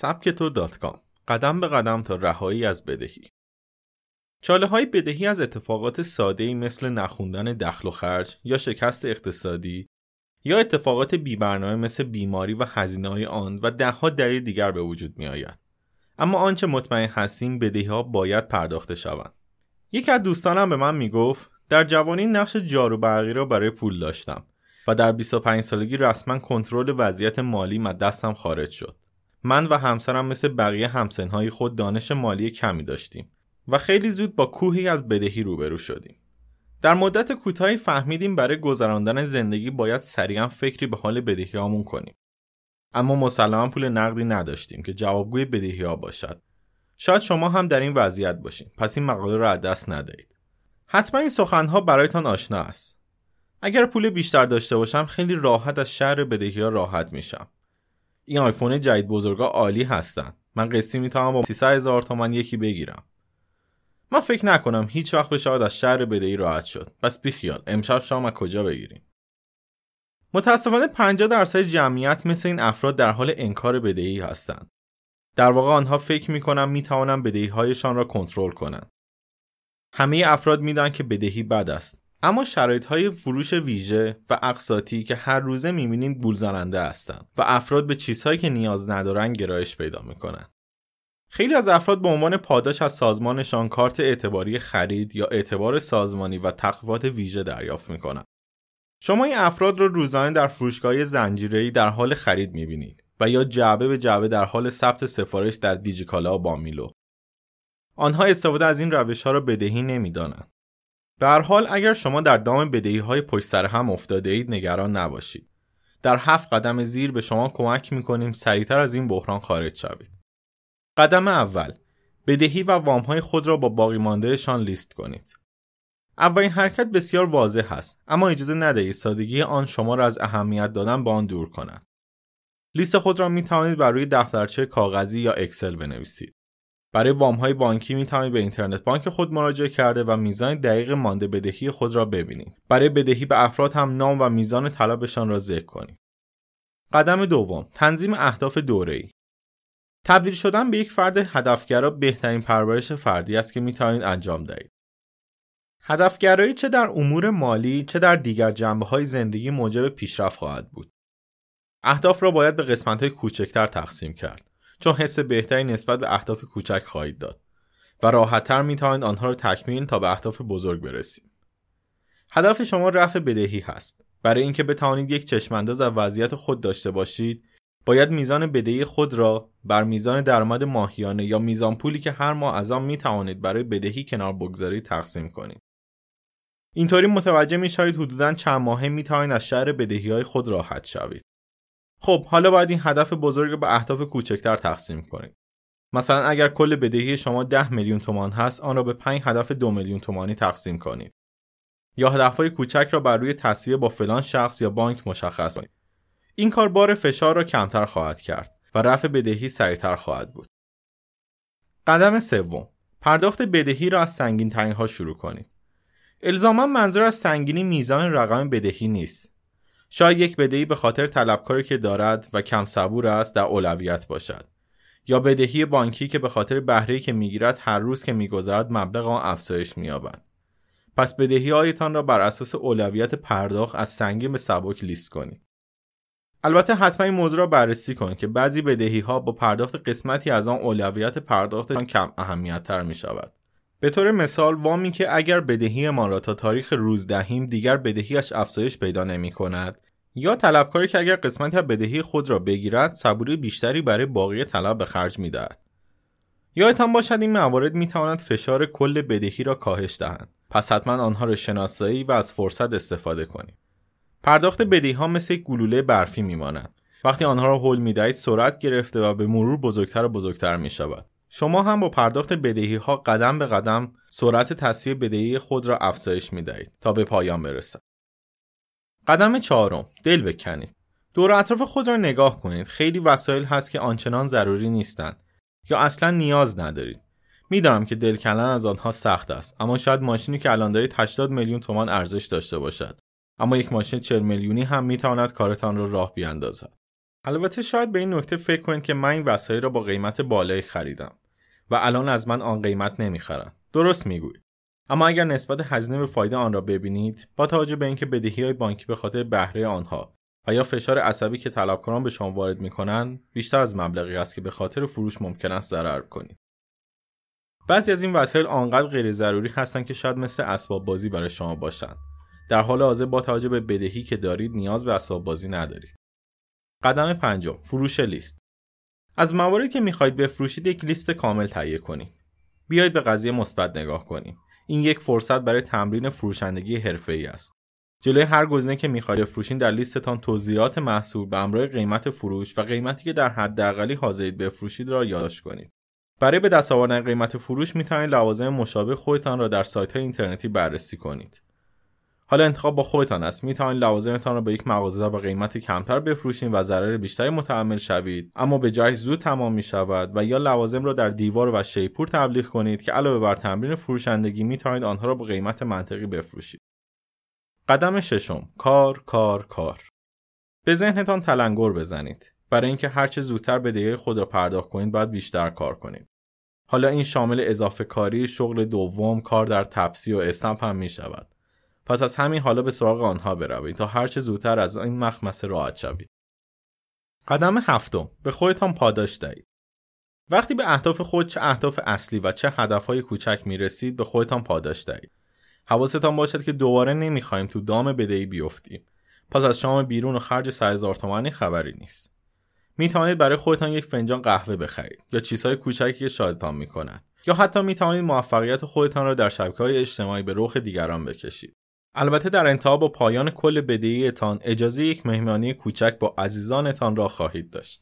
سبکتو دات کام قدم به قدم تا رهایی از بدهی چاله های بدهی از اتفاقات ساده مثل نخوندن دخل و خرج یا شکست اقتصادی یا اتفاقات بی برنامه مثل بیماری و هزینه های آن و دهها دلیل دیگر به وجود می آید. اما آنچه مطمئن هستیم بدهی ها باید پرداخته شوند. یکی از دوستانم به من می‌گفت در جوانی نقش جارو برقی را برای پول داشتم و در 25 سالگی رسما کنترل وضعیت مالی از دستم خارج شد. من و همسرم مثل بقیه همسنهای خود دانش مالی کمی داشتیم و خیلی زود با کوهی از بدهی روبرو شدیم. در مدت کوتاهی فهمیدیم برای گذراندن زندگی باید سریعا فکری به حال بدهیامون کنیم. اما مسلما پول نقدی نداشتیم که جوابگوی بدهی ها باشد. شاید شما هم در این وضعیت باشید. پس این مقاله را از دست ندهید. حتما این سخنها برایتان آشنا است. اگر پول بیشتر داشته باشم خیلی راحت از شهر بدهی ها راحت میشم. این آیفون جدید بزرگا عالی هستن. من قسطی می‌تونم با 300 هزار یکی بگیرم. من فکر نکنم هیچ وقت بشه از شهر بدهی راحت شد. پس بیخیال امشب شام از کجا بگیریم؟ متاسفانه 50 درصد جمعیت مثل این افراد در حال انکار بدهی هستند. در واقع آنها فکر می‌کنن می‌توانند بدهی هایشان را کنترل کنند. همه افراد می‌دانند که بدهی بد است. اما شرایط های فروش ویژه و اقساطی که هر روزه می‌بینیم گول زننده هستند و افراد به چیزهایی که نیاز ندارن گرایش پیدا می‌کنن. خیلی از افراد به عنوان پاداش از سازمانشان کارت اعتباری خرید یا اعتبار سازمانی و تخفیفات ویژه دریافت می‌کنند. شما این افراد را روزانه در فروشگاه زنجیره‌ای در حال خرید می‌بینید و یا جعبه به جعبه در حال ثبت سفارش در دیجیکالا و بامیلو. آنها استفاده از این روش ها را بدهی نمی‌دانند. به هر حال اگر شما در دام بدهی های پشت سر هم افتاده اید نگران نباشید. در هفت قدم زیر به شما کمک می‌کنیم سریعتر از این بحران خارج شوید. قدم اول بدهی و وام های خود را با باقی ماندهشان لیست کنید. اولین حرکت بسیار واضح است اما اجازه ندهید سادگی آن شما را از اهمیت دادن به آن دور کند. لیست خود را می توانید بر روی دفترچه کاغذی یا اکسل بنویسید. برای وام های بانکی می توانید به اینترنت بانک خود مراجعه کرده و میزان دقیق مانده بدهی خود را ببینید. برای بدهی به افراد هم نام و میزان طلبشان را ذکر کنید. قدم دوم تنظیم اهداف دوره‌ای تبدیل شدن به یک فرد هدفگرا بهترین پرورش فردی است که می توانید انجام دهید. هدفگرایی چه در امور مالی چه در دیگر جنبه های زندگی موجب پیشرفت خواهد بود. اهداف را باید به قسمت های کوچکتر تقسیم کرد چون حس بهتری نسبت به اهداف کوچک خواهید داد و راحتتر می توانید آنها را تکمیل تا به اهداف بزرگ برسید. هدف شما رفع بدهی هست. برای اینکه بتوانید یک چشمانداز از وضعیت خود داشته باشید، باید میزان بدهی خود را بر میزان درآمد ماهیانه یا میزان پولی که هر ماه از آن می توانید برای بدهی کنار بگذارید تقسیم کنید. اینطوری متوجه می شوید حدودا چند ماهه می توانید از شهر بدهی های خود راحت شوید. خب حالا باید این هدف بزرگ به اهداف کوچکتر تقسیم کنید. مثلا اگر کل بدهی شما 10 میلیون تومان هست آن را به 5 هدف 2 میلیون تومانی تقسیم کنید. یا هدفهای کوچک را بر روی تصویه با فلان شخص یا بانک مشخص کنید. این کار بار فشار را کمتر خواهد کرد و رفع بدهی سریعتر خواهد بود. قدم سوم پرداخت بدهی را از سنگین ترین ها شروع کنید. الزاما منظور از سنگینی میزان رقم بدهی نیست. شاید یک بدهی به خاطر طلبکاری که دارد و کم صبور است در اولویت باشد. یا بدهی بانکی که به خاطر بهره‌ای که می‌گیرد هر روز که میگذرد مبلغ آن افزایش مییابد. پس بدهی هایتان را بر اساس اولویت پرداخت از سنگین به سبک لیست کنید. البته حتما این موضوع را بررسی کنید که بعضی بدهی ها با پرداخت قسمتی از آن اولویت پرداختشان کم اهمیت تر می شود. به طور مثال وامی که اگر بدهی ما را تا تاریخ روز دهیم دیگر بدهیش افزایش پیدا نمی کند یا طلبکاری که اگر قسمتی از بدهی خود را بگیرد صبوری بیشتری برای باقی طلب به خرج می دهد. یادتان باشد این موارد می تواند فشار کل بدهی را کاهش دهند. پس حتما آنها را شناسایی و از فرصت استفاده کنید پرداخت بدهی ها مثل گلوله برفی میمانند وقتی آنها را هل می‌دهید سرعت گرفته و به مرور بزرگتر و بزرگتر می شود شما هم با پرداخت بدهی ها قدم به قدم سرعت تصویه بدهی خود را افزایش می دهید تا به پایان برسد. قدم چهارم دل بکنید. دور اطراف خود را نگاه کنید. خیلی وسایل هست که آنچنان ضروری نیستند یا اصلا نیاز ندارید. می‌دانم که دل کندن از آنها سخت است اما شاید ماشینی که الان دارید 80 میلیون تومان ارزش داشته باشد اما یک ماشین 40 میلیونی هم می‌تواند کارتان را راه بیاندازد البته شاید به این نکته فکر کنید که من این وسایل را با قیمت بالایی خریدم و الان از من آن قیمت نمی‌خرن. درست می‌گویید. اما اگر نسبت هزینه به فایده آن را ببینید با توجه به اینکه بدهی های بانکی به خاطر بهره آنها و یا فشار عصبی که طلبکاران به شما وارد می‌کنند بیشتر از مبلغی است که به خاطر فروش ممکن است ضرر کنید بعضی از این وسایل آنقدر غیر ضروری هستند که شاید مثل اسباب بازی برای شما باشند در حال حاضر با توجه به بدهی که دارید نیاز به اسباب بازی ندارید قدم پنجم فروش لیست از مواردی که می‌خواهید بفروشید یک لیست کامل تهیه کنید بیایید به قضیه مثبت نگاه کنیم. این یک فرصت برای تمرین فروشندگی حرفه‌ای است. جلوی هر گزینه که می‌خواهید بفروشین در لیستتان توضیحات محصول به همراه قیمت فروش و قیمتی که در حداقلی حاضرید بفروشید را یادداشت کنید. برای به دست آوردن قیمت فروش می‌توانید لوازم مشابه خودتان را در سایت های اینترنتی بررسی کنید. حالا انتخاب با خودتان است. می توانید لوازمتان را به یک مغازه با قیمت کمتر بفروشید و ضرر بیشتری متحمل شوید. اما به جای زود تمام می شود و یا لوازم را در دیوار و شیپور تبلیغ کنید که علاوه بر تمرین فروشندگی می توانید آنها را با قیمت منطقی بفروشید. قدم ششم. کار کار کار. به ذهنتان تلنگر بزنید. برای اینکه هرچه زودتر بدهی خود را پرداخت کنید باید بیشتر کار کنید. حالا این شامل اضافه کاری شغل دوم کار در تپسی و استمپ هم می شود پس از همین حالا به سراغ آنها بروید تا هرچه زودتر از این مخمسه راحت شوید. قدم هفتم. به خودتان پاداش دهید. وقتی به اهداف خود چه اهداف اصلی و چه هدفهای کوچک می رسید به خودتان پاداش دهید. حواستان باشد که دوباره نمی‌خواهیم تو دام بدهی بیفتیم. پس از شام بیرون و خرج 3000 تومانی خبری نیست. می توانید برای خودتان یک فنجان قهوه بخرید یا چیزهای کوچکی که شادتان می‌کنند. یا حتی می توانید موفقیت خودتان را در شبکه های اجتماعی به رخ دیگران بکشید. البته در انتها با پایان کل بدهیتان اجازه یک مهمانی کوچک با عزیزانتان را خواهید داشت.